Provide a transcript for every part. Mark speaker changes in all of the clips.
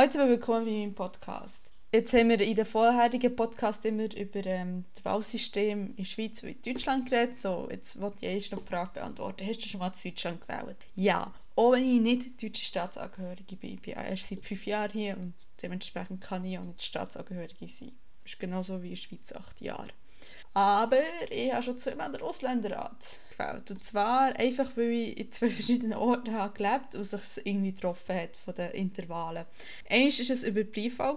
Speaker 1: Heute willkommen bei meinem Podcast. Jetzt haben wir in den vorherigen Podcast immer über ähm, das Wahlsystem in der Schweiz und in Deutschland geredet. So, jetzt wollte ich noch die Frage beantworten. Hast du schon mal in Deutschland gewählt? Ja. Auch wenn ich nicht deutsche Staatsangehörige bin. Ich bin erst seit fünf Jahren hier und dementsprechend kann ich auch nicht Staatsangehörige sein. Das ist genauso wie in der Schweiz acht Jahre. Aber ich habe schon zweimal den Ausländerrat gewählt. Und zwar einfach, weil ich in zwei verschiedenen Orten habe gelebt und sich irgendwie getroffen hat von den Intervallen. Eins war es über Briefwahl.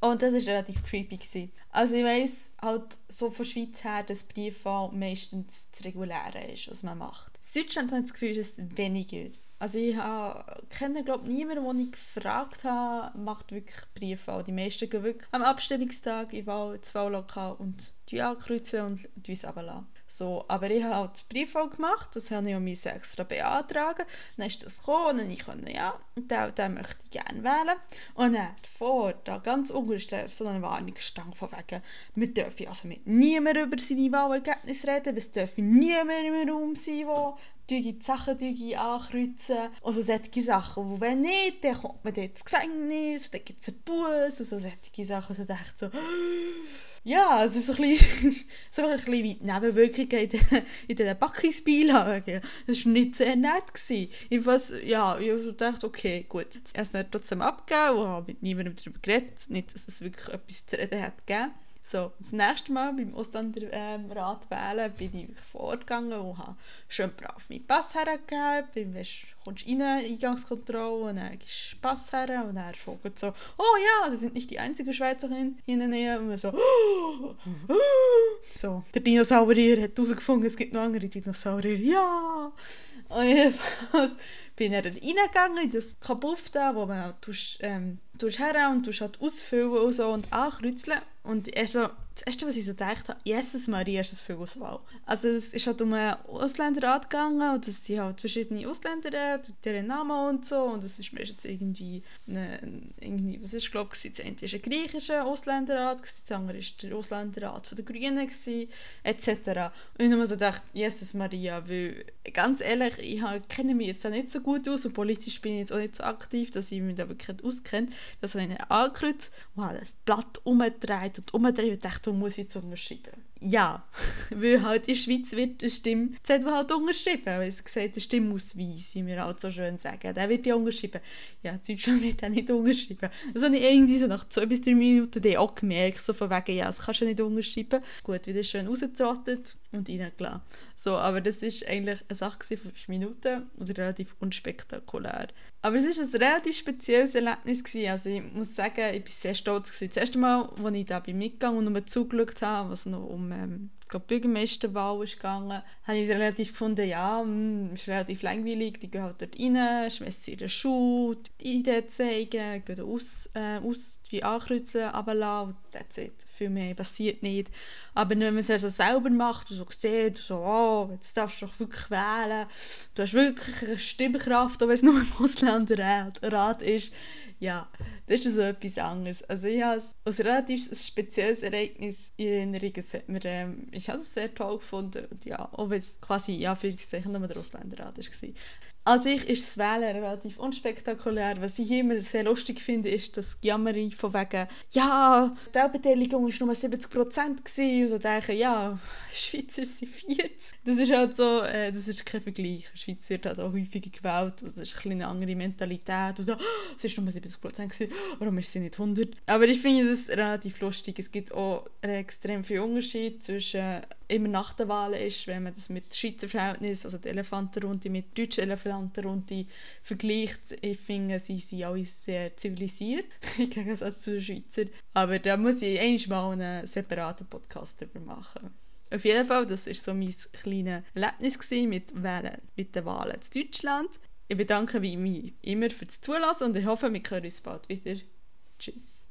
Speaker 1: Und das war relativ creepy. Gewesen. Also ich weiss halt so von der Schweiz her, dass Briefwahl meistens das Reguläre ist, was man macht. In Deutschland habe ich das Gefühl, es ist weniger. Also ich habe, kenne glaube niemanden, den ich gefragt habe, macht wirklich Briefwahl. Die meisten gehen wirklich am Abstimmungstag in Wahl, ins Wahllokal und ankreuzen und uns runterlassen. So, aber ich habe halt Briefwahl gemacht, das habe ich auch extra beantragen. Dann ist das gekommen und ich konnte, ja, den, den möchte ich gerne wählen. Und dann vor, da ganz unten so eine Warnung von wegen, wir dürfen also mit niemandem über seine Wahlergebnisse reden, es dürfen niemand im Raum sein, der die Sachen ankreuzen also solche Sachen, wo wenn nicht, dann kommt man dort ins Gefängnis, dann gibt es einen Bus und so solche Sachen, so dachte so ja, es ist so ein bisschen, so ein bisschen wie die Nebenwirkungen in, den, in diesen Backungsbeilagen. Das war nicht sehr nett. Gewesen. Jedenfalls, ja, ich dachte, okay, gut. Ich habe es trotzdem abgegeben und habe mit niemandem darüber geredet. Nicht, dass es wirklich etwas zu reden hat gegeben. So, das nächste Mal beim Ausländerrat ähm, wählen bin ich vorgegangen und habe schön brav meinen Pass hergegeben. Weißt, kommst rein, Eingangskontrolle, und dann gibst du Pass her und er fragt so, oh ja, Sie sind nicht die einzige Schweizerin in der Nähe. Und so, so, der Dinosaurier hat herausgefunden, es gibt noch andere Dinosaurier. Ja! Und jedenfalls bin ich reingegangen in das Kabuff da, wo man tust, ähm, tust her und tust halt ausfüllen und so und ankreuzeln. Und erstmal das Erste, was ich so gedacht habe, Jesus Maria, ist das für Auswahl. Also es ist halt um einen Ausländerrat und das sind halt verschiedene Ausländer, deren Namen und so und das ist meistens irgendwie, eine, irgendwie was ist, glaube ich, das eine ist ein griechischer Ausländerrat, das andere ist der Ausländerrat den Grünen gewesen, etc. Und ich habe mir so gedacht, Jesus Maria, weil ganz ehrlich, ich kenne mich jetzt auch nicht so gut aus und politisch bin ich jetzt auch nicht so aktiv, dass ich mich da wirklich auskenne. Das habe ich angekreuzt und habe das Blatt umgedreht und umgedreht und dachte, Datum muss ich jetzt unterschreiben. Ja, weil halt in der Schweiz wird eine Stimme, das halt unterschrieben, weil es gesagt, der Stimmausweis, wie wir halt so schön sagen, der wird ja unterschrieben. Ja, in Deutschland wird auch nicht unterschrieben. Das habe ich irgendwie so nach zwei bis drei Minuten dann auch gemerkt, so von wegen, ja, das kannst du nicht unterschreiben. Gut, wieder schön rausgetrottet und reingelassen. So, aber das war eigentlich eine Sache von fünf Minuten und relativ unspektakulär. Aber es war ein relativ spezielles Erlebnis. Gewesen. Also ich muss sagen, ich war sehr stolz. Gewesen. Das erste Mal, als ich da bin mitgegangen und mir zugeschaut habe, was noch um ähm, glaube, Bürgermeisterwahl ist gegangen, habe ich relativ gefunden, ja, hm, ist relativ langweilig, die gehen halt dort rein, schmeißen ihre Schuhe, die Idee zeigen, gehen aus, äh, aus die ankreuzeln, runterlassen, that's it. Viel mehr passiert nicht. Aber wenn man es also selber macht und so sieht, so, oh, jetzt darfst du doch wirklich wählen, du hast wirklich eine Stimmkraft, auch wenn es nur im Ausländerrat ist, ja, das ist so etwas anderes. Also ich habe als relativ ein spezielles Ereignis in Erinnerung. Es hat mir, ähm, ich habe es sehr toll gefunden. Und ja, auch wenn es quasi, ja, für sich nur der Ausländerrat war. An sich ist das Wählen relativ unspektakulär. Was ich immer sehr lustig finde, ist das Jammerei von wegen, ja, die Wahlbeteiligung war nur 70 Prozent und so denken, ja, Schweiz ist sie 40. Das ist halt so, äh, das ist kein Vergleich. Die Schweiz wird halt auch häufiger gewählt, das ist ein eine andere Mentalität. So, oh, es war nur 70 Prozent warum ist sie nicht 100? Aber ich finde das relativ lustig. Es gibt auch extrem viel Unterschied zwischen immer nach der Wahl ist, wenn man das mit Schweizer Verhältnis, also die Elefantenrunde mit deutschen Elefantenrunde vergleicht. Ich finde, sie sind alle sehr zivilisiert, im Gegensatz zu den Schweizer. Aber da muss ich einmal einen separaten Podcast darüber machen. Auf jeden Fall, das war so mein kleines Erlebnis mit, Wählen, mit den Wahlen in Deutschland. Ich bedanke mich immer für das Zulassen und ich hoffe, wir hören uns bald wieder. Tschüss.